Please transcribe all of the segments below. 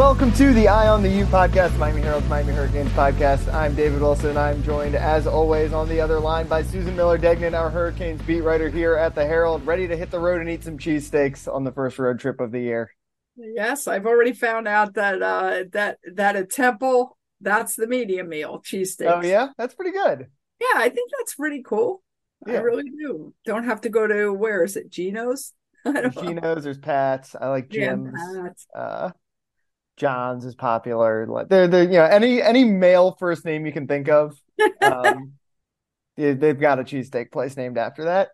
Welcome to the Eye on the U podcast, Miami Herald's Miami Hurricanes podcast. I'm David Wilson. I'm joined, as always, on the other line by Susan Miller Degnan, our Hurricanes beat writer here at the Herald, ready to hit the road and eat some cheesesteaks on the first road trip of the year. Yes, I've already found out that uh, that that at Temple, that's the medium meal cheesesteaks. Oh yeah, that's pretty good. Yeah, I think that's pretty cool. Yeah. I really do. Don't have to go to where is it? Geno's. I don't know. Geno's, there's Pat's. I like Yeah, Jim's. Pat's. Uh, John's is popular. Like they're they're you know any any male first name you can think of. Um, they- they've got a cheesesteak place named after that.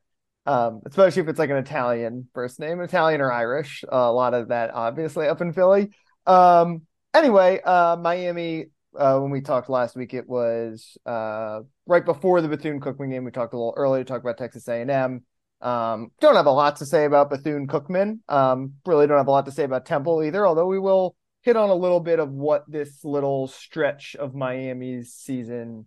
Um, especially if it's like an Italian first name, Italian or Irish. Uh, a lot of that obviously up in Philly. Um, anyway, uh, Miami. Uh, when we talked last week, it was uh right before the Bethune Cookman game. We talked a little earlier, to talk about Texas A&M. Um, don't have a lot to say about Bethune Cookman. Um, really don't have a lot to say about Temple either. Although we will hit on a little bit of what this little stretch of Miami's season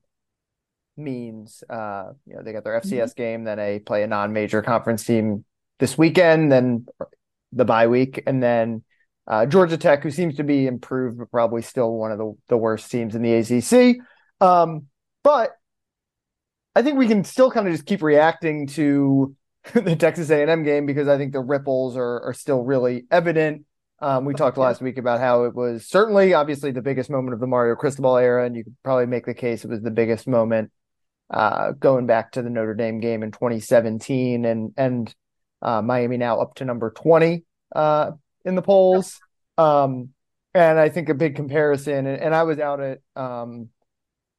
means. Uh, you know, they got their FCS game, then they play a non-major conference team this weekend, then the bye week, and then uh, Georgia Tech, who seems to be improved, but probably still one of the, the worst teams in the ACC. Um, but I think we can still kind of just keep reacting to the Texas A&M game because I think the ripples are are still really evident. Um, we talked last week about how it was certainly, obviously, the biggest moment of the Mario Cristobal era, and you could probably make the case it was the biggest moment uh, going back to the Notre Dame game in 2017, and and uh, Miami now up to number 20 uh, in the polls. Um, and I think a big comparison, and, and I was out at um,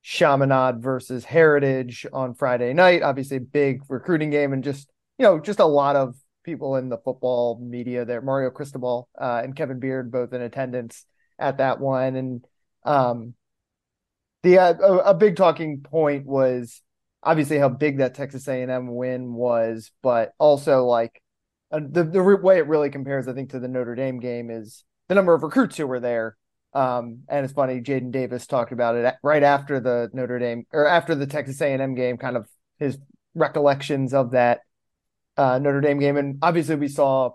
Chaminade versus Heritage on Friday night. Obviously, a big recruiting game, and just you know, just a lot of people in the football media there. Mario Cristobal uh, and Kevin Beard both in attendance at that one, and um, the uh, a, big talking point was obviously how big that Texas A&M win was, but also like uh, the the way it really compares, I think, to the Notre Dame game is the number of recruits who were there. Um, and it's funny, Jaden Davis talked about it right after the Notre Dame or after the Texas A&M game, kind of his recollections of that uh, Notre Dame game. And obviously, we saw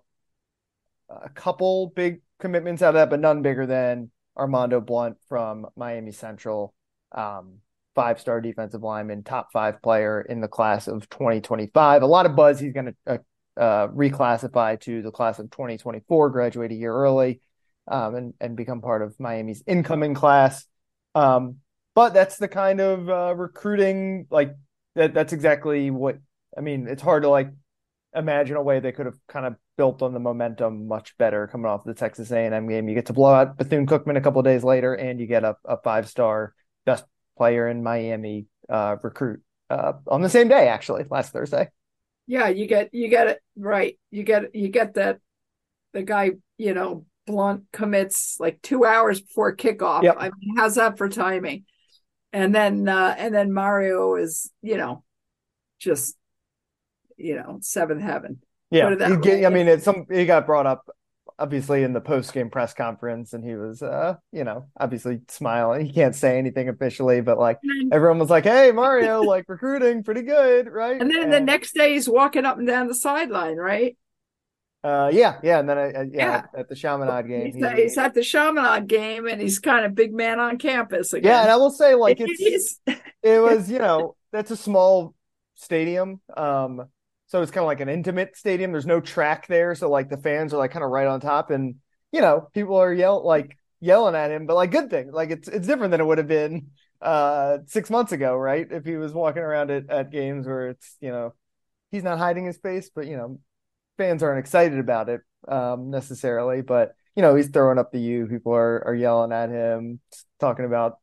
a couple big commitments out of that, but none bigger than Armondo Blount from Miami Central, um, five star defensive lineman, top five player in the class of 2025. A lot of buzz. He's going to uh, uh, reclassify to the class of 2024, graduate a year early, um, and and become part of Miami's incoming class. Um, but that's the kind of uh, recruiting like that. That's exactly what I mean. It's hard to like imagine a way they could have kind of built on the momentum much better coming off the Texas A&M game. You get to blow out Bethune Cookman a couple days later, and you get a, a five star best player in Miami uh, recruit uh, on the same day, actually, last Thursday. Yeah, you get you get it right. You get you get that the guy, you know, Blount commits like two hours before kickoff. Yep. I mean, how's that for timing? And then uh and then Mario is, you know, just you know, seventh heaven. Yeah, get- I mean, it's some he got brought up obviously in the post game press conference, and he was, uh, you know, obviously smiling. He can't say anything officially, but like then, everyone was like, "Hey, Mario, like recruiting, pretty good, right?" and then the next day he's walking up and down the sideline, right? uh, yeah, yeah, and then uh, yeah, Yeah. at the Chaminade game, He's, he- at, he's at the Chaminade game and he's kind of big man on campus again. yeah, and I will say, like, it's it was, you know, that's a small stadium. Um, so it's kind of like an intimate stadium. There's no track there, so like the fans are like kind of right on top, and you know, people are yell like yelling at him, but like good thing. Like it's it's different than it would have been uh six months ago, right? If he was walking around at, at games where it's, you know, he's not hiding his face, but you know, fans aren't excited about it um necessarily. But you know, he's throwing up the U. People are are yelling at him, talking about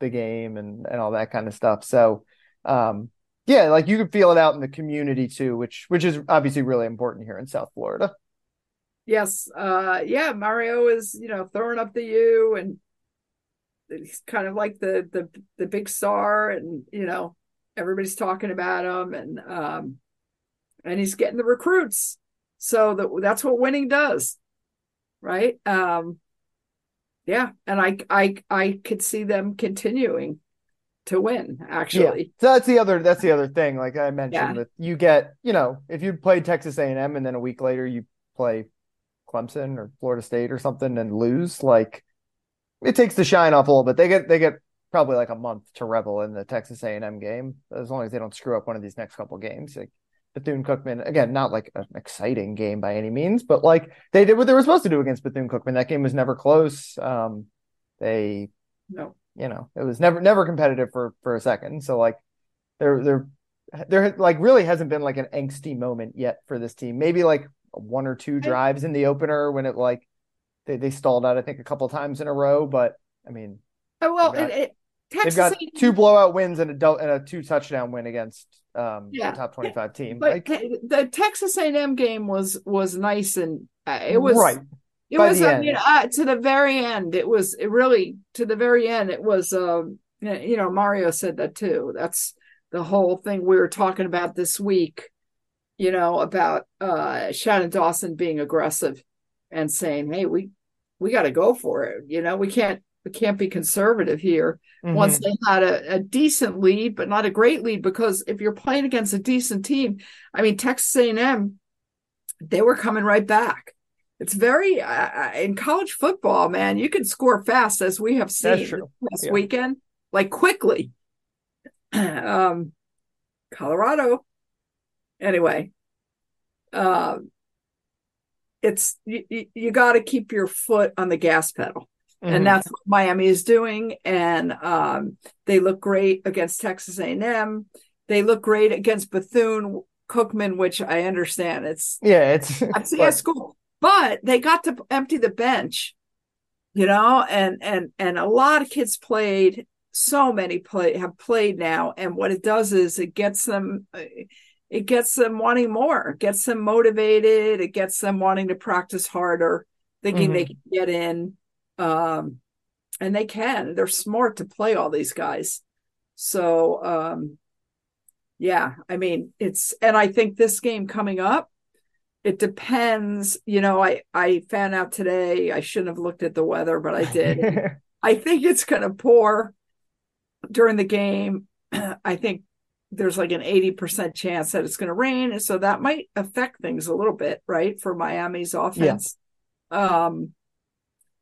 the game and and all that kind of stuff. So, um, yeah, like you can feel it out in the community too, which which is obviously really important here in South Florida. Yes, uh, yeah, Mario is you know throwing up the U and he's kind of like the the the big star, and you know everybody's talking about him, and um, and he's getting the recruits. So that that's what winning does, right? Um, yeah, and I I I could see them continuing to win actually. Yeah. So that's the other that's the other thing like I mentioned yeah. that you get, you know, if you play Texas A&M and then a week later you play Clemson or Florida State or something and lose, like it takes the shine off a little bit. They get they get probably like a month to revel in the Texas A&M game as long as they don't screw up one of these next couple games. Like Bethune Cookman again, not like an exciting game by any means, but like they did what they were supposed to do against Bethune Cookman. That game was never close. Um, they no, you know, it was never never competitive for for a second. So like there there there like really hasn't been like an angsty moment yet for this team. Maybe like one or two drives in the opener when it like they, they stalled out I think a couple times in a row, but I mean, oh well, it, it, Texas they've got two blowout wins and a and a two touchdown win against um yeah. the top 25 team. But like, the Texas A&M game was was nice and uh, it was right. It was I mean, uh, to the very end. It was it really to the very end. It was um you know Mario said that too. That's the whole thing we were talking about this week. You know about uh Shannon Dawson being aggressive and saying, "Hey, we we got to go for it." You know, we can't we can't be conservative here. Mm-hmm. Once they had a, a, decent lead, but not a great lead, because if you're playing against a decent team, I mean Texas A&M, they were coming right back. It's very uh, in college football, man. You can score fast, as we have seen this yeah. weekend, like quickly. um, Colorado, anyway. Uh, it's you, you got to keep your foot on the gas pedal Mm-hmm. and that's what Miami is doing. And um, they look great against Texas A&M. They look great against Bethune Cookman, which I understand. It's yeah, it's it's a school, but they got to empty the bench, you know, and and and a lot of kids played. So many play have played now, and what it does is it gets them. It gets them wanting more, it gets them motivated, it gets them wanting to practice harder, thinking mm-hmm. they can get in um, and they can. They're smart to play all these guys. So, um, yeah, I mean, it's, and I think this game coming up, it depends. You know, I I found out today I shouldn't have looked at the weather, but I did. I think it's going to pour during the game. I think there's like an 80% chance that it's going to rain. And so that might affect things a little bit, right? For Miami's offense. Yeah. Um,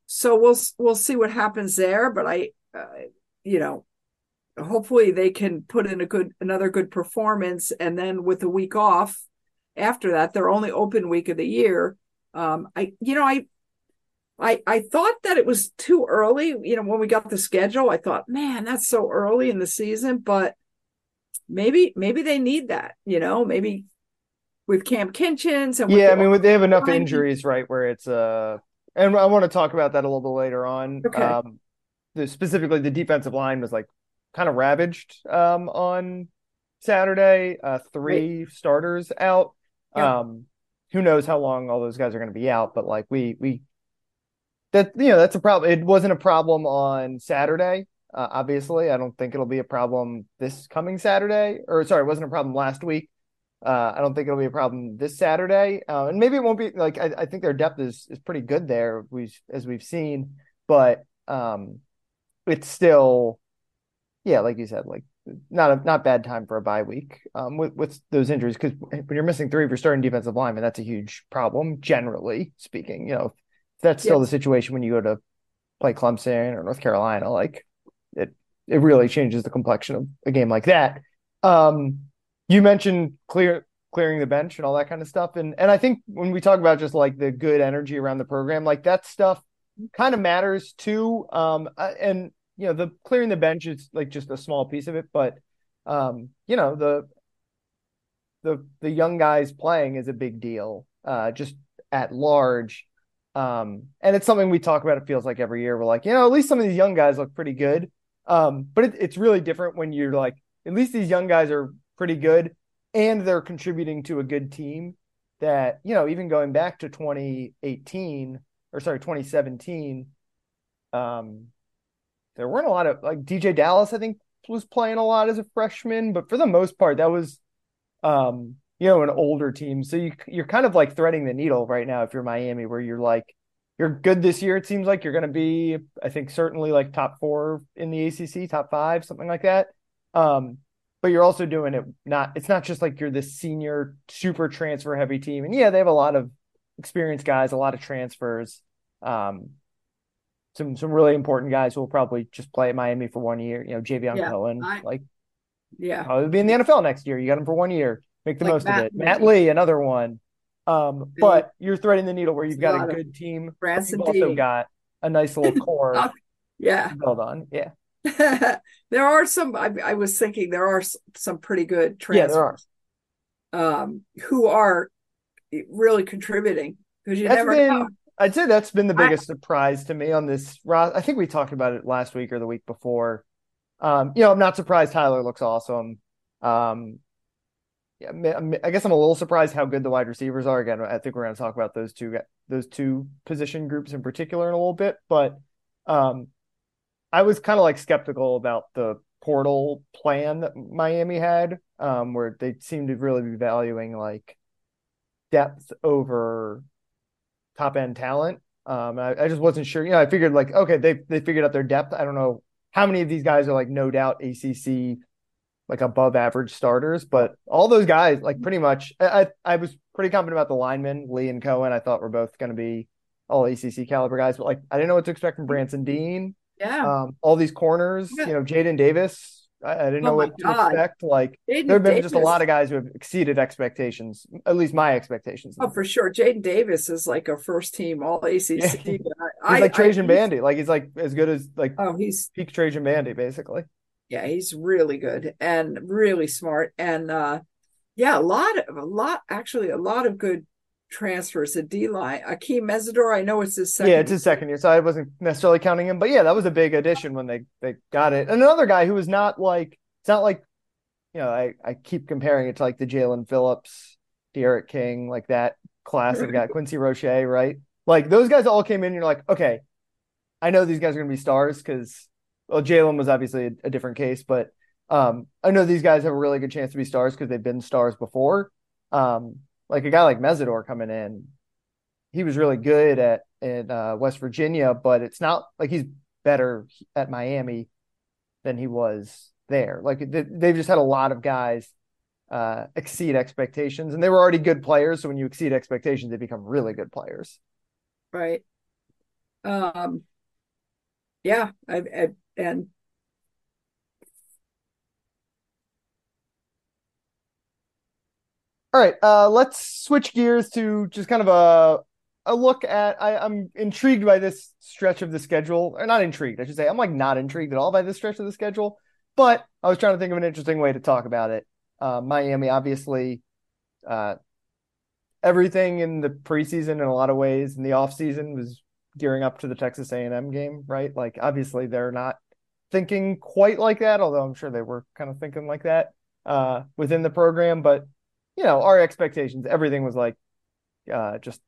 so we'll we'll see what happens there. But I, uh, you know, hopefully they can put in a good another good performance, and then with a week off after that, their only open week of the year. Um, I you know I. I, I thought that it was too early. You know, when we got the schedule, I thought, man, that's so early in the season. But maybe maybe they need that. You know, maybe with Kam Kinchens and yeah, I mean, they have enough injuries, right? Where it's uh and I want to talk about that a little bit later on. Okay. Um, the, specifically, the defensive line was like kind of ravaged um, on Saturday. Uh, three right. starters out. Yeah. Um, who knows how long all those guys are going to be out? But like we we that you know that's a problem. It wasn't a problem on Saturday. Uh, obviously, I don't think it'll be a problem this coming Saturday. Or sorry, it wasn't a problem last week. Uh, I don't think it'll be a problem this Saturday, uh, and maybe it won't be like I, I, think their depth is is pretty good there. We as we've seen, but um, it's still, yeah, like you said, like not a not bad time for a bye week um, with with those injuries because when you're missing three of your starting defensive linemen, that's a huge problem. Generally speaking, you know, that's still yes. the situation when you go to play Clemson or North Carolina, like it it really changes the complexion of a game like that. Um, you mentioned clear clearing the bench and all that kind of stuff and and I think when we talk about just like the good energy around the program like that stuff kind of matters too um uh, and you know the clearing the bench is like just a small piece of it but um you know the the the young guys playing is a big deal uh just at large Um, and it's something we talk about. It feels like every year we're like, you know, at least some of these young guys look pretty good. Um, but it, it's really different when you're like, at least these young guys are pretty good, and they're contributing to a good team. That you know, even going back to 2018 or sorry, 2017, um, there weren't a lot of like DJ Dallas. I think was playing a lot as a freshman, but for the most part, that was um, you know, an older team. So you you're kind of like threading the needle right now if you're Miami, where you're like you're good this year. It seems like you're going to be, I think, certainly like top four in the ACC, top five, something like that. Um, but you're also doing it not. It's not just like you're this senior, super transfer heavy team. And yeah, they have a lot of experienced guys, a lot of transfers. Um, some some really important guys who will probably just play at Miami for one year. You know, Javion yeah, Cohen, I, like yeah, probably be in the NFL next year. You got him for one year. Make the like most Matt, of it. Matt Lee, another one. Um, but you're threading the needle where you've got a, a good team. You've also got a nice little core. oh, yeah. Hold on. Yeah. there are some. I, I, was thinking there are some pretty good transfers. Yeah, there are. Um, who are really contributing because you that's never been, know. I'd say that's been the biggest I, surprise to me on this. I think we talked about it last week or the week before. Um, you know, I'm not surprised Tyler looks awesome. Um, yeah, I guess I'm a little surprised how good the wide receivers are. Again, I think we're going to talk about those two those two position groups in particular in a little bit, but um, I was kind of like skeptical about the portal plan that Miami had, um, where they seemed to really be valuing like depth over top end talent. Um, I, I, just wasn't sure. You know, I figured like, okay, they they figured out their depth. I don't know how many of these guys are like no doubt ACC like above average starters, but all those guys, like pretty much, I I was pretty confident about the linemen, Lee and Cohen. I thought were both going to be all ACC caliber guys, but like I didn't know what to expect from Branson Deen. Yeah, um, all these corners, yeah. you know, Jaden Davis. I, I didn't oh know what God. to expect. Like there have been Davis. just a lot of guys who have exceeded expectations, at least my expectations. Oh, for sure. Jaden Davis is like a first team all ACC. Yeah. he's I, like Trajan I, Bandy. Like he's like as good as like oh he's peak Trajan Bandy basically yeah, he's really good and really smart. And uh, yeah, a lot of a lot actually a lot of good transfers. A D line, Akheem Mesidor. I know it's his second. Yeah, it's his second year, so I wasn't necessarily counting him. But yeah, that was a big addition when they they got it. And another guy who was not like it's not like you know I I keep comparing it to like the Jaelan Phillips, Derek King, like that class of guy, Quincy Roche, right? Like those guys all came in. you're like, okay, I know these guys are going to be stars because well, Jaelan was obviously a, a, different case, but um, I know these guys have a really good chance to be stars because they've been stars before. Um, like a guy like Mesidor coming in, he was really good at in uh, West Virginia, but it's not like he's better at Miami than he was there. Like they've just had a lot of guys uh, exceed expectations, and they were already good players. So when you exceed expectations, they become really good players. Right. Um. Yeah, I, I and all right uh let's switch gears to just kind of a a look at I, i'm intrigued by this stretch of the schedule or not intrigued i should say i'm like not intrigued at all by this stretch of the schedule but i was trying to think of an interesting way to talk about it uh, miami obviously uh, everything in the preseason in a lot of ways in the offseason was gearing up to the texas a&m game right like obviously they're not thinking quite like that, although I'm sure they were kind of thinking like that uh, within the program. But you know, our expectations, everything was like uh, just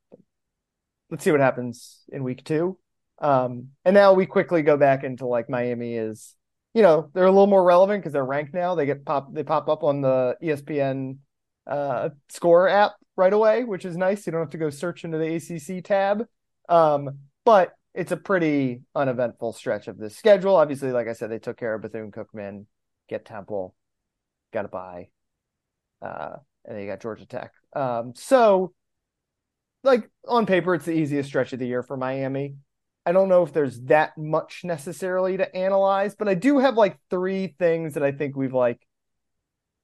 let's see what happens in week two. Um, and now we quickly go back into like Miami is, you know, they're a little more relevant because they're ranked now. They get pop, they pop up on the ESPN uh, score app right away, which is nice. You don't have to go search into the ACC tab. Um, but it's a pretty uneventful stretch of this schedule. Obviously, like I said, they took care of Bethune Cookman, get Temple, got to bye. uh, and then you got Georgia Tech. Um, so, like on paper, it's the easiest stretch of the year for Miami. I don't know if there's that much necessarily to analyze, but I do have like three things that I think we've like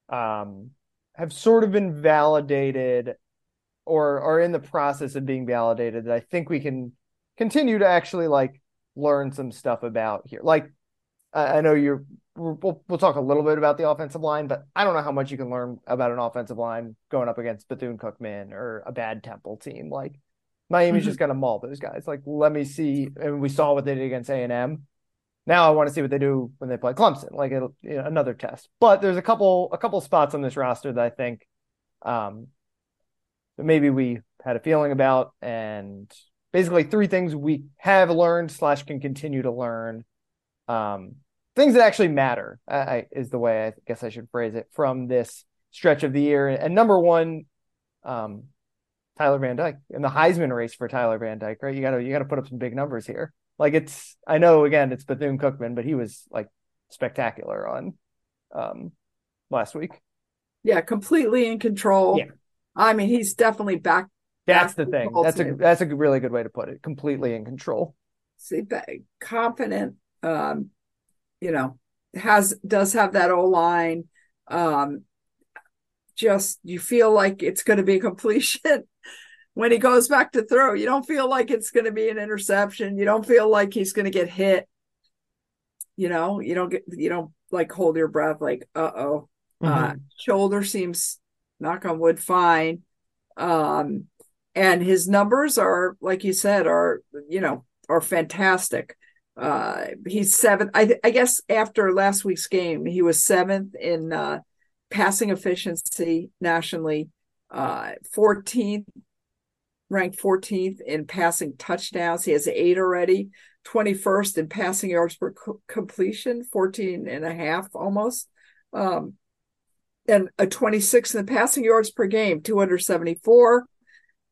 um have sort of been validated or are in the process of being validated that I think we can continue to actually like learn some stuff about here. Like I, I know you're we'll we'll talk a little bit about the offensive line, but I don't know how much you can learn about an offensive line going up against Bethune Cookman or a bad Temple team. Like Miami's mm-hmm. just going to maul those guys. Like, let me see. And we saw what they did against A and M. Now I want to see what they do when they play Clemson. Like you know, another test. But there's a couple a couple spots on this roster that I think um, maybe we had a feeling about, and basically three things we have learned slash can continue to learn. Um, things that actually matter I, is the way I guess I should phrase it from this stretch of the year. And number one, um, Tyler Van Dyke in the Heisman race for Tyler Van Dyke, right? You gotta you gotta put up some big numbers here. Like it's I know again it's Bethune Cookman, but he was like spectacular on um last week. Yeah, completely in control. Yeah. I mean, he's definitely back. That's back the thing. That's a that's a really good way to put it. Completely in control. See, confident. Um, you know, has does have that O line. Um, just you feel like it's going to be a completion when he goes back to throw. You don't feel like it's going to be an interception. You don't feel like he's going to get hit. You know, you don't get you don't like hold your breath like uh oh. Mm-hmm. Uh, shoulder seems knock on wood fine. Um, and his numbers are like you said are you know are fantastic. Uh, he's seventh. I, I guess after last week's game, he was seventh in uh, passing efficiency nationally, uh, 14th, ranked 14th in passing touchdowns. He has eight already, 21st in passing yards per co- completion, 14 and a half almost. Um, and a 26th in the passing yards per game, 274,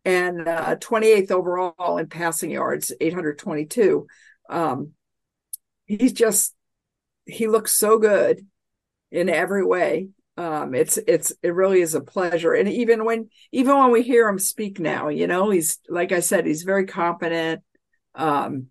and uh, 28th overall in passing yards, 822. Um, he's just, he looks so good in every way. Um it's it's it really is a pleasure. And even when even when we hear him speak now you know he's like i said he's very competent. Um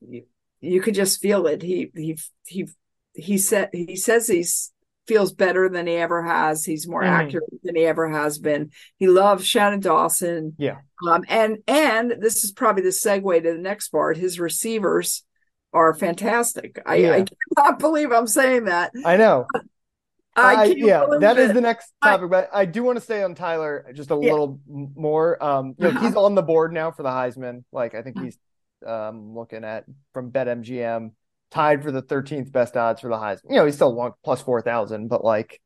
you, you could just feel it. He he he he said he says he's feels better than he ever has. He's more mm. accurate than he ever has been. He loves shannon dawson. Yeah. Um and and this is probably the segue to the next part. His receivers are fantastic i yeah. i cannot believe i'm saying that i know I, yeah, that is the next topic, I, but I do want to stay on Tyler just a yeah. little more. Um, you know, he's on the board now for the Heisman. Like I think he's um looking at from BetMGM tied for the 13th best odds for the Heisman. You know, he's still plus 4,000, but like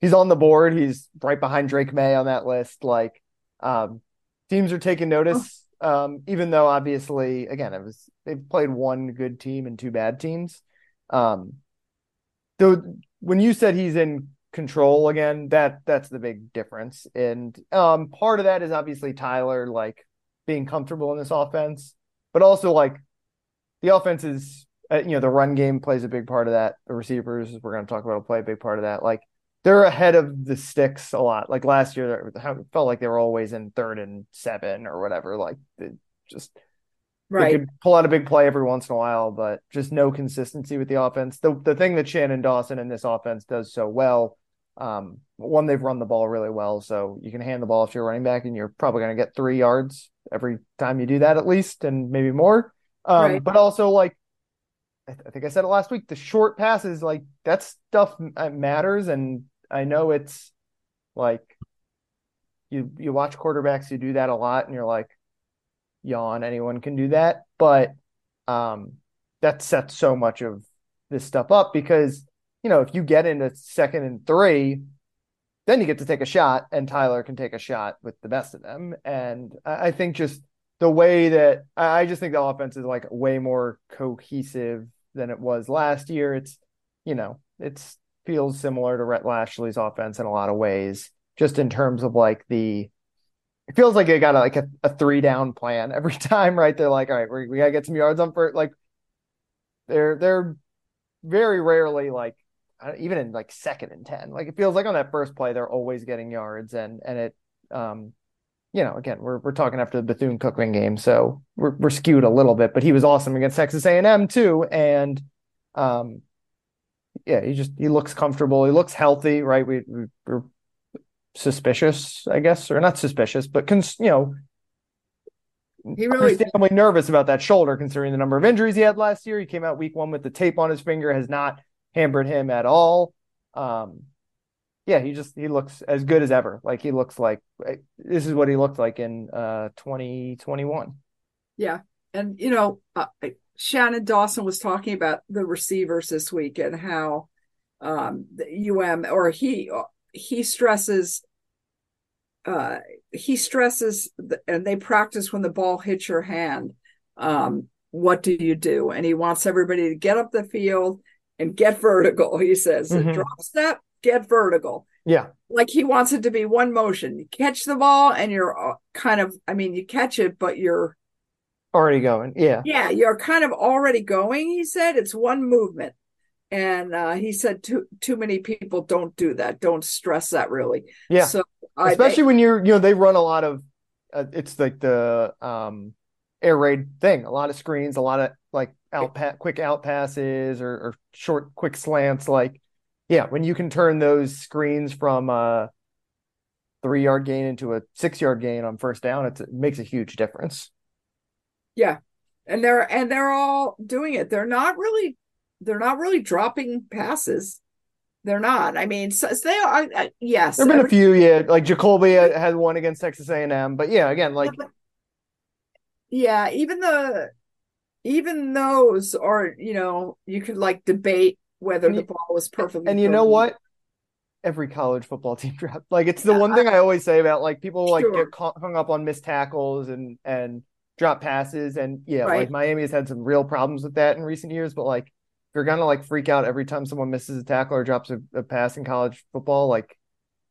he's on the board. He's right behind Drake Maye on that list. Like um, teams are taking notice. Um, even though obviously, again, it was they've played one good team and two bad teams. Um, though when you said he's in control again, that that's the big difference. And um, part of that is obviously Tyler like being comfortable in this offense, but also like the offense is uh, you know the run game plays a big part of that. The receivers we're going to talk about will play a big part of that. Like they're ahead of the sticks a lot. Like last year, it felt like they were always in third and seven or whatever. Like just Right. They could pull out a big play every once in a while, but just no consistency with the offense. The the thing that Shannon Dawson in this offense does so well, um, one they've run the ball really well, so you can hand the ball if you're running back, and you're probably going to get three yards every time you do that at least, and maybe more. Um, right. But also like, I, th- I think I said it last week. The short passes, like that stuff uh, matters, and I know it's like you you watch quarterbacks who do that a lot, and you're like yawn. Anyone can do that, but um, that sets so much of this stuff up because you know if you get into second and three, then you get to take a shot, and Tyler can take a shot with the best of them. And I, I think just the way that I just think the offense is like way more cohesive than it was last year. It's you know it's feels similar to Rhett Lashlee's offense in a lot of ways, just in terms of like the it feels like they got a, like a, a, three down plan every time, right? They're like, all right, we, we gotta get some yards on for like they're they're very rarely like even in like second and ten. Like it feels like on that first play they're always getting yards and and it um you know again we're we're talking after the Bethune Cookman game, so we're we're skewed a little bit, but he was awesome against Texas A and M too, and um yeah, he just he looks comfortable, he looks healthy, right? We, we we're suspicious, I guess, or not suspicious, but cons- you know, he really understandably nervous about that shoulder, considering the number of injuries he had last year. He came out week one with the tape on his finger, has not hampered him at all. Um, yeah, he just he looks as good as ever. Like he looks like this is what he looked like in uh 2021. Yeah, and you know, uh, Shannon Dawson was talking about the receivers this week and how um the UM or he he stresses uh he stresses the, and they practice when the ball hits your hand um what do you do? And he wants everybody to get up the field and get vertical he says. Mm-hmm. drop step get vertical. Yeah. Like he wants it to be one motion. You catch the ball and you're uh, kind of i mean you catch it but you're already going yeah. Yeah you're kind of already going he said. It's one movement. And uh, he said too too many people don't do that. Don't stress that really. Yeah. So especially when you're you know they run a lot of uh, it's like the um air raid thing. A lot of screens a lot of like out pa- quick out passes or, or short quick slants. Like yeah when you can turn those screens from a three yard gain into a six yard gain on first down it makes a huge difference yeah and they're and they're all doing it they're not really they're not really dropping passes. They're not. I mean, so, so they are. Yes, there've been every, a few. Yeah, like Jacoby had one against Texas A and M, but yeah, again, like yeah, even the even those are you know you could like debate whether the ball was perfect. And you know what? Every college football team draft, like it's the yeah, one thing I always say about like people like get hung up on missed tackles and and drop passes, and yeah, right. like Miami has had some real problems with that in recent years, but like if you're gonna like freak out every time someone misses a tackle or drops a, a pass in college football, like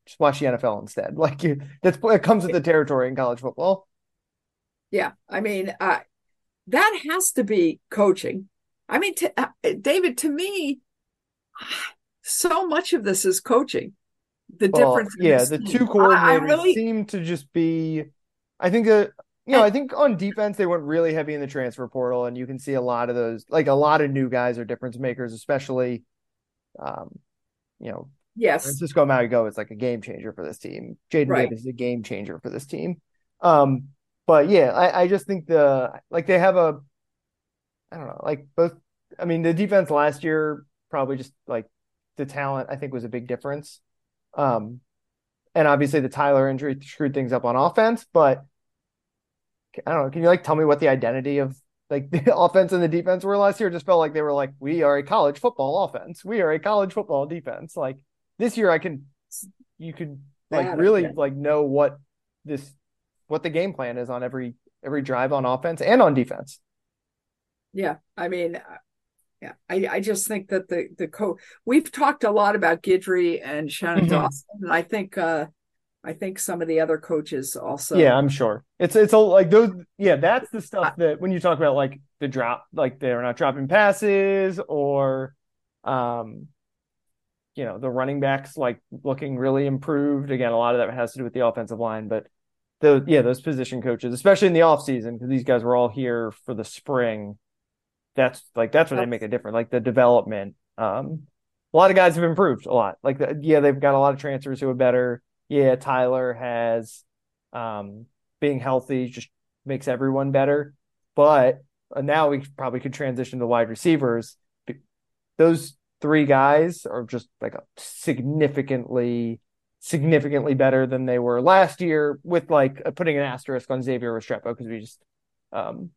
just watch the NFL instead. Like you, that's it comes with the territory in college football. Yeah, I mean, uh, that has to be coaching. I mean, to, uh, David, to me, so much of this is coaching. The well, difference, yeah, the two coordinators really... seem to just be. I think that you know, I think on defense they went really heavy in the transfer portal, and you can see a lot of those, like a lot of new guys are difference makers, especially, um, you know, yes, Francisco Mauigoa is like a game changer for this team. Jaden right. Davis is a game changer for this team. Um, but yeah, I, I just think the like they have a, I don't know, like both. I mean, the defense last year probably just like the talent I think was a big difference. Um, and obviously the Tyler injury screwed things up on offense, but I don't know. Can you like tell me what the identity of like the offense and the defense were last year? It just felt like they were like, we are a college football offense. We are a college football defense. Like this year, I can, you could like really like know what this, what the game plan is on every every drive on offense and on defense. Yeah, I mean, uh, yeah, I, I just think that the the co We've talked a lot about Guidry and Shannon mm-hmm. Dawson, and I think uh, I think some of the other coaches also. Yeah, I'm sure. It's it's a, like those. Yeah, that's the stuff that when you talk about like the drop, like they're not dropping passes or, um, you know, the running backs like looking really improved. Again, a lot of that has to do with the offensive line, but the yeah, those position coaches, especially in the off season, because these guys were all here for the spring. That's like that's where they make a difference. Like the development. Um, a lot of guys have improved a lot. Like the, yeah, they've got a lot of transfers who are better yeah, Tyler has um, being healthy just makes everyone better. But uh, now we probably could transition to wide receivers. Those three guys are just like a significantly, significantly better than they were last year. With like uh, putting an asterisk on Xavier Restrepo because we just um,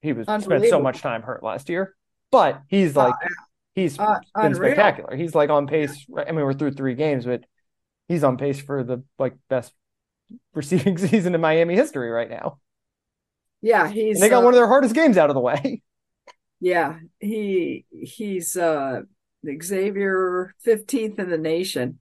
he was spent so much time hurt last year. But he's like uh, he's uh, been unreal. spectacular. He's like on pace. I mean, we're through three games, but he's on pace for the like best receiving season in Miami history right now. Yeah, he's and they got uh, one of their hardest games out of the way. Yeah, he he's uh Xavier 15th in the nation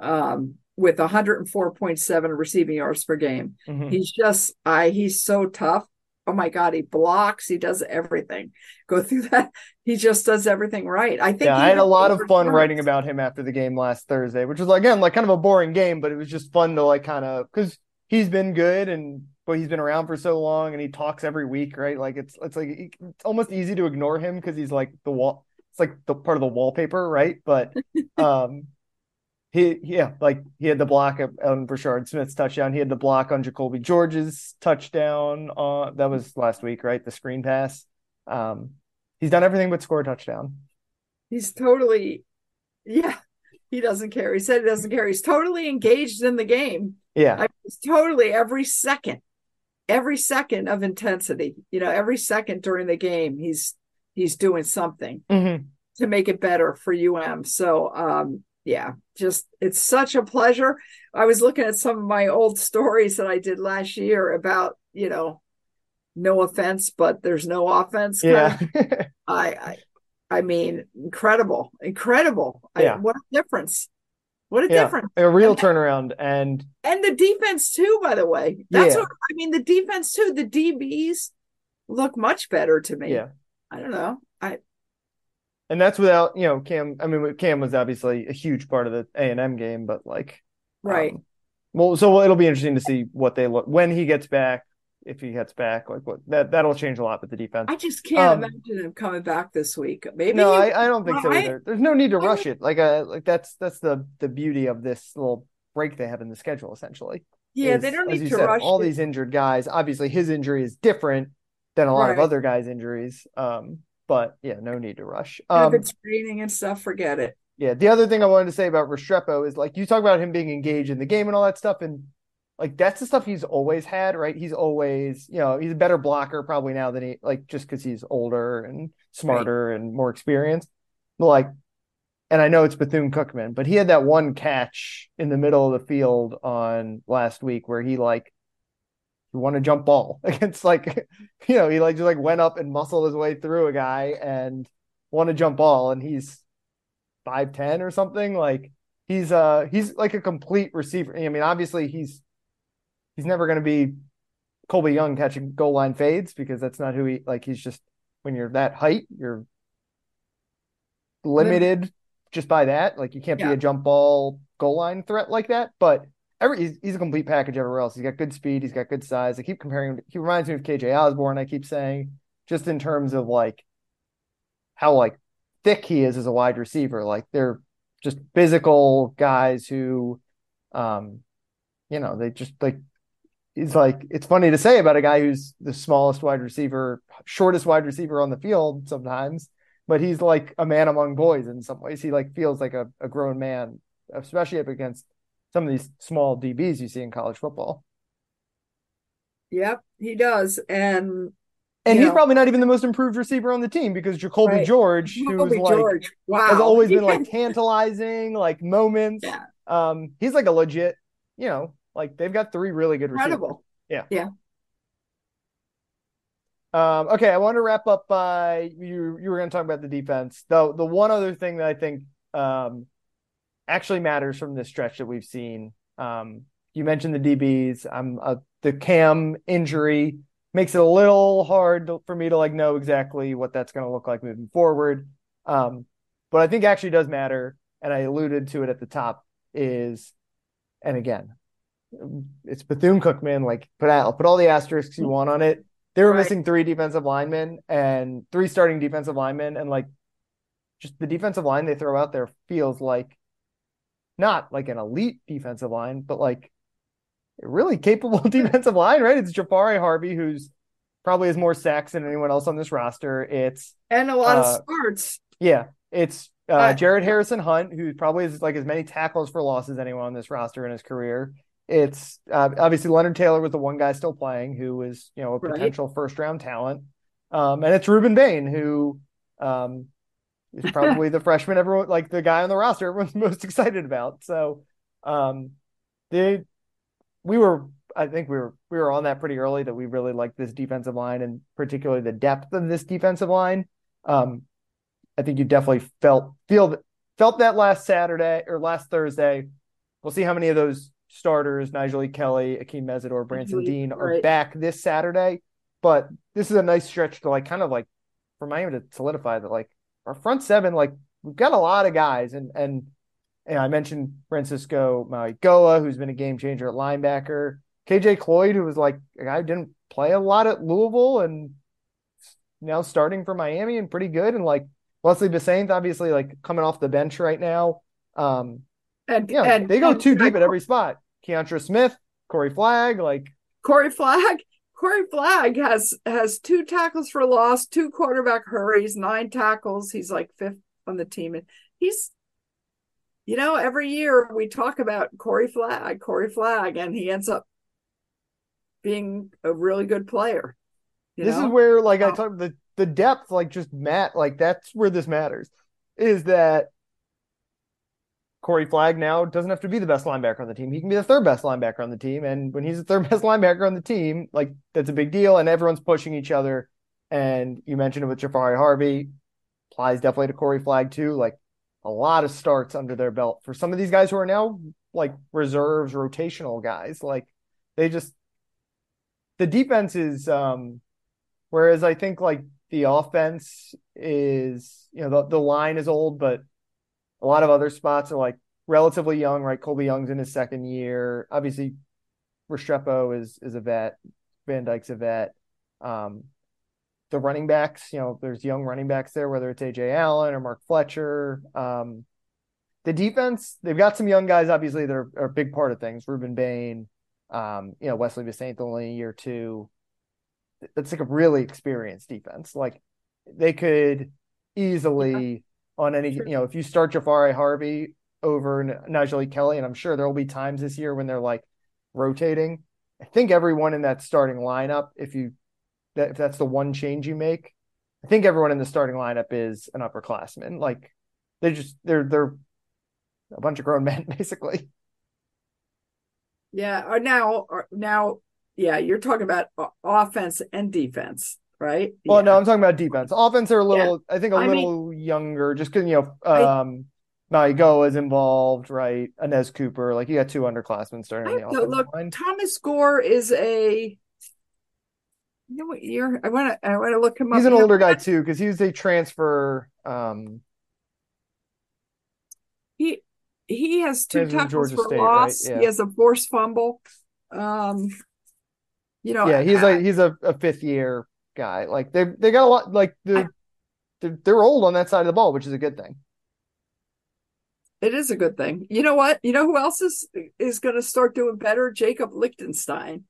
um with 104.7 receiving yards per game. Mm-hmm. He's just I he's so tough oh my god he blocks he does everything. Go through that he just does everything right. I think yeah i had a lot of fun writing about him after the game last thursday which was again like kind of a boring game but it was just fun to like kind of because he's been good and but he's been around for so long and he talks every week right? Like it's it's like it's almost easy to ignore him because he's like the wall it's like the part of the wallpaper right? But um he yeah, like he had the block on Brashard Smith's touchdown. He had the block on Jacoby George's touchdown. On that was last week, right? The screen pass. Um, he's done everything but score a touchdown. He's totally, yeah, He doesn't care. He said he doesn't care. He's totally engaged in the game. Yeah. I mean, it's totally every second, every second of intensity. You know, every second during the game, he's he's doing something Mhm. to make it better for UM. So um yeah, just it's such a pleasure. I was looking at some of my old stories that I did last year about, you know, no offense, but there's no offense. Yeah. I, I, I mean, incredible, incredible. Yeah. I, what a difference! What a Yeah. difference! a real And- turnaround. And And the defense too, by the way. That's Yeah. what I mean. The defense too. The DBs look much better to me. yeah. I don't know. I And that's without, you know, Cam. I mean, Cam was obviously a huge part of the A and M game, but like, right. um, well, so it'll be interesting to see what they look when he gets back, if he gets back, like what that that'll change a lot with the defense. I just can't um, imagine him coming back this week. Maybe no, he- I, I don't think so I- either. There's no need to I- rush it. Like, uh, like that's that's the the beauty of this little break they have in the schedule, essentially. yeah, is, they don't need to said, rush all it. these injured guys. Obviously, his injury is different than a lot of other guys' injuries. Um, but yeah, no need to rush. Um, if it's raining and stuff, forget it. Yeah, the other thing I wanted to say about Restrepo is like you talk about him being engaged in the game and all that stuff, and like that's the stuff he's always had, right? He's always, you know, he's a better blocker probably now than he like just because he's older and smarter and more experienced. But like, and I know it's Bethune Cookman, but he had that one catch in the middle of the field on last week where he like won a jump ball against like you know he like just like went up and muscled his way through a guy and won a jump ball, and he's five ten or something. Like he's uh he's like a complete receiver. I mean, obviously he's he's never going to be Colbie Young catching goal line fades because that's not who he like. He's just when you're that height, you're limited just by that. Like you can't be a jump ball goal line threat like that. But every he's, a complete package everywhere else. He's got good speed. He's got good size. I keep comparing. He reminds me of KJ Osborn. I keep saying just in terms of like how like thick he is as a wide receiver. Like they're just physical guys who, um, you know, they just like. He's like it's funny to say about a guy who's the smallest wide receiver, shortest wide receiver on the field sometimes, but he's like a man among boys in some ways. He like feels like a, a grown man, especially up against some of these small DBs you see in college football. Yep, he does. And And he's know. probably not even the most improved receiver on the team because Jacoby Right. George, who's Kobe like George, wow, has always been like tantalizing, like moments. Yeah. Um, he's like a legit, you know, like they've got three really good receivers. Yeah. Yeah. Um, okay, I want to wrap up by you. You were going to talk about the defense, though. The one other thing that I think um, actually matters from this stretch that we've seen. Um, you mentioned the DBs. I'm uh, the Cam injury makes it a little hard to, for me to like know exactly what that's going to look like moving forward. Um, but I think actually does matter, and I alluded to it at the top. Is and again, it's Bethune Cookman. Like put out, put all the asterisks you want on it. They were Right. missing three defensive linemen and three starting defensive linemen, and like just the defensive line they throw out there feels like not like an elite defensive line, but like a really capable defensive line, right? It's Jahfari Harvey, who's probably has more sacks than anyone else on this roster. It's And a lot Uh, of starts. yeah, it's uh, Jared Harrison Hunt, who probably has like as many tackles for loss as anyone on this roster in his career. It's uh, obviously Leonard Taylor was the one guy still playing who was, you know, a Right. potential first round talent. Um, and it's Rueben Bain, who um, is probably the freshman everyone like the guy on the roster everyone's most excited about. So um, they we were I think we were we were on that pretty early that we really liked this defensive line and particularly the depth of this defensive line. Um, I think you definitely felt feel that felt that last Saturday or last Thursday. We'll see how many of those starters, Nigel E. Kelly, Akheem Mesidor, Branson Deen, are back this Saturday. But this is a nice stretch to like kind of like for Miami to solidify that like our front seven, like we've got a lot of guys and and and I mentioned Francisco Mauigoa, who's been a game changer at linebacker. KJ Cloyd, who was like a guy who didn't play a lot at Louisville and now starting for Miami and pretty good. And like Wesley Bissainthe, obviously like coming off the bench right now. Um, And yeah, and they go too deep at every spot. Keontra Smith, Corey Flagg, like Corey Flagg. Corey Flagg has has two tackles for loss, two quarterback hurries, nine tackles. He's like fifth on the team, and he's you know, every year we talk about Corey Flagg, Corey Flagg, and he ends up being a really good player. This know? is where, like. I uh, talk the the depth, like, just Matt, like, that's where this matters. Is that Corey Flagg now doesn't have to be the best linebacker on the team. He can be the third best linebacker on the team. And when he's the third best linebacker on the team, like that's a big deal. And everyone's pushing each other. And you mentioned it with Jahfari Harvey, applies definitely to Corey Flagg too. Like a lot of starts under their belt for some of these guys who are now like reserves, rotational guys. Like they just the defense is um whereas I think like the offense is you know the, the line is old, but a lot of other spots are like relatively young, right? Colbie Young's in his second year. Obviously, Restrepo is is a vet. Van Dyke's a vet. Um, the running backs, you know, there's young running backs there, whether it's Ajay Allen or Mark Fletcher. Um, the defense, they've got some young guys, obviously, that are, are a big part of things. Rueben Bain, um, you know, Wesley Bissainthe only a year two. That's like a really experienced defense. Like they could easily on any, you know, if you start Jahfari Harvey over Nyjalik Kelly, and I'm sure there will be times this year when they're like rotating. I think everyone in that starting lineup, if you that if that's the one change you make, I think everyone in the starting lineup is an upperclassman. Like they just they're they're a bunch of grown men basically. Yeah, or now or now yeah, you're talking about uh, offense and defense right? Well, yeah. no, I'm talking about defense. Offense are a little, yeah. I think, a I little mean, younger, just because you know, um, Mauigoa is involved, right? Anez Cooper, like you got two underclassmen starting. I the look, line. Thomas Gore is a. You know what year? I want to. I want to look him He's up. He's an older guy too, because he was a transfer. Um, he he has two tackles for State, loss. Right? Yeah. He has a forced fumble. Um, you know, yeah, he's like he's a, a fifth year guy. Like they they got a lot. Like the they're, they're old on that side of the ball, which is a good thing. It is a good thing. You know what? You know who else is is going to start doing better? Jacob Lichtenstein.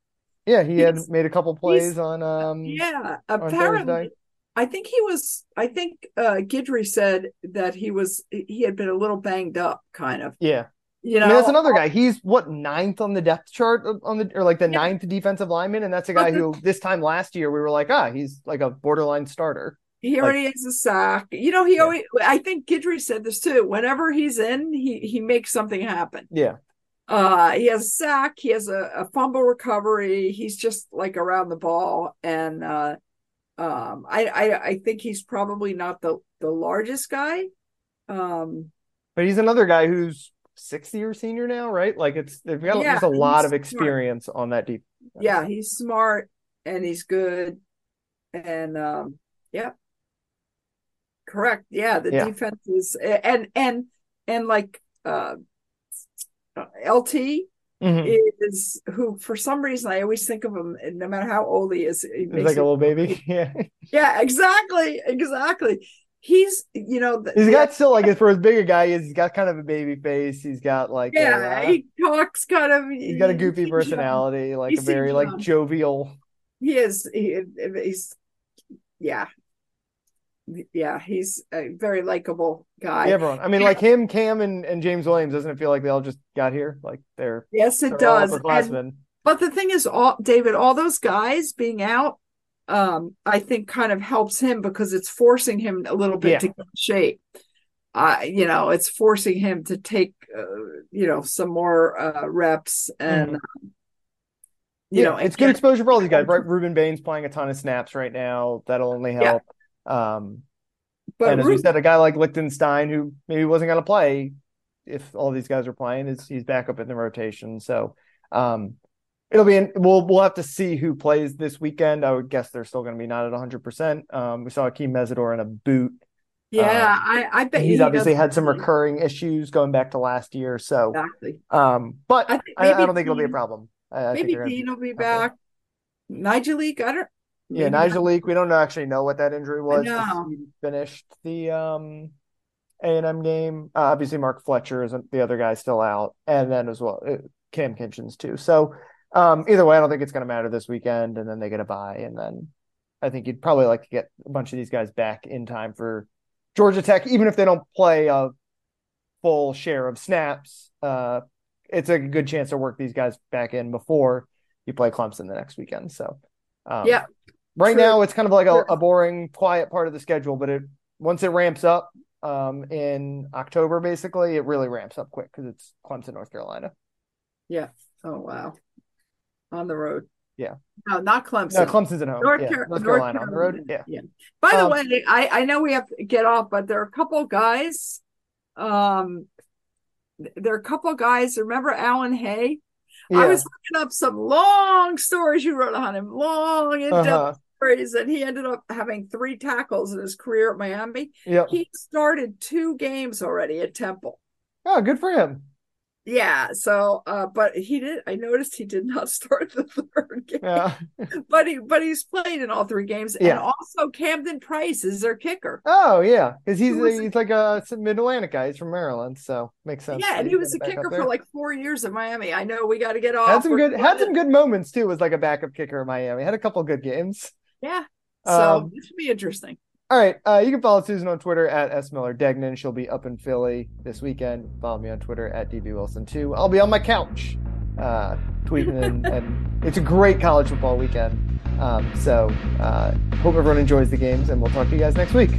Yeah, he he's, had made a couple plays on. um Yeah, apparently. I think he was. I think uh Guidry said that he was. He had been a little banged up, kind of. Yeah. You know, I mean, that's another guy. He's what ninth on the depth chart on the or like the yeah. ninth defensive lineman, and that's a guy who this time last year we were like, ah, he's like a borderline starter. He like, already has a sack. You know, he yeah. always. I think Guidry said this too. Whenever he's in, he he makes something happen. Yeah. Uh, he has a sack. He has a, a fumble recovery. He's just like around the ball, and uh, um, I, I I think he's probably not the the largest guy. Um, but he's another guy who's sixth year senior now, right? Like it's they've got yeah, a lot of experience smart. on that deep. Yeah, he's smart and he's good, and um, yeah, correct. Yeah, the yeah. defense is and and and like uh, LT. Mm-hmm. Is who for some reason I always think of him, no matter how old he is, he he's like a little baby. Yeah, yeah, exactly, exactly he's you know he's got still like for as big a guy is he's got kind of a baby face. He's got like yeah a, uh, he talks kind of he's got a goofy personality like he a very like jovial. He is he, he's yeah. Yeah he's a very likable guy. Yeah, everyone i mean yeah. like him Kam and, and james williams doesn't it feel like they all just got here? Like they're yes it does and, but the thing is all david all those guys being out um, I think kind of helps him because it's forcing him a little bit yeah. to get shape. Uh, you know, it's forcing him to take, uh, you know, some more uh, reps and, mm-hmm. you yeah, know, it's good exposure for all these guys, right? Rueben Bain's playing a ton of snaps right now. That'll only help. Yeah. Um, but and as Ruben, we said, a guy like Lichtenstein, who maybe wasn't going to play if all these guys are playing, is he's back up in the rotation. So, um, it'll be in, we'll we'll have to see who plays this weekend. I would guess they're still going to be not at 100. Um, percent We saw Akheem Mesidor in a boot. Yeah, um, I, I bet he's he obviously had some recurring issues going back to last year. So exactly. Um, but I, I, I don't think Deen, it'll be a problem. I, maybe Deen will be back. Nyjalik, I don't. Yeah, Nyjalik. We don't actually know what that injury was. He finished the um A and M game. Uh, obviously, Mark Fletcher isn't the other guy still out, and then as well uh, Kam Kinchens too. So um, either way, I don't think it's going to matter this weekend, and then they get a bye, and then I think you'd probably like to get a bunch of these guys back in time for Georgia Tech, even if they don't play a full share of snaps, uh, it's a good chance to work these guys back in before you play Clemson the next weekend. So, um, yeah, right true. now it's kind of like a, a boring, quiet part of the schedule, but it once it ramps up um, in October, basically, it really ramps up quick because it's Clemson, North Carolina. yeah. Oh wow, on the road. Yeah. No, not Clemson. No, Clemson's at home. North, yeah. Car- North North Carolina on the road. Yeah. Yeah. By the Um, way, I, I know we have to get off, but there are a couple guys. Um, there are a couple guys. Remember Alan Hay? I was looking up some long stories you wrote on him, long in-depth Uh-huh. stories, and he ended up having three tackles in his career at Miami. Yep. He started two games already at Temple. Oh, good for him. Yeah, so uh but he did I noticed he did not start the third game. Yeah. But he but he's played in all three games. Yeah. And also Camden Price is their kicker. Oh, yeah. Because he's a, he's like a mid Atlantic guy. He's from Maryland, so makes sense. Yeah, and he was a got back up kicker for like four years at Miami. I know we got to get off. had some good had some good moments too. Was like a backup kicker in Miami. Had a couple good games. Yeah. So Um, this should be interesting. All right. Uh, you can follow Susan on Twitter at S Miller Degnan. She'll be up in Philly this weekend. Follow me on Twitter at DB Wilson too. I'll be on my couch, uh, tweeting and, and it's a great college football weekend. Um, so uh, hope everyone enjoys the games, and we'll talk to you guys next week.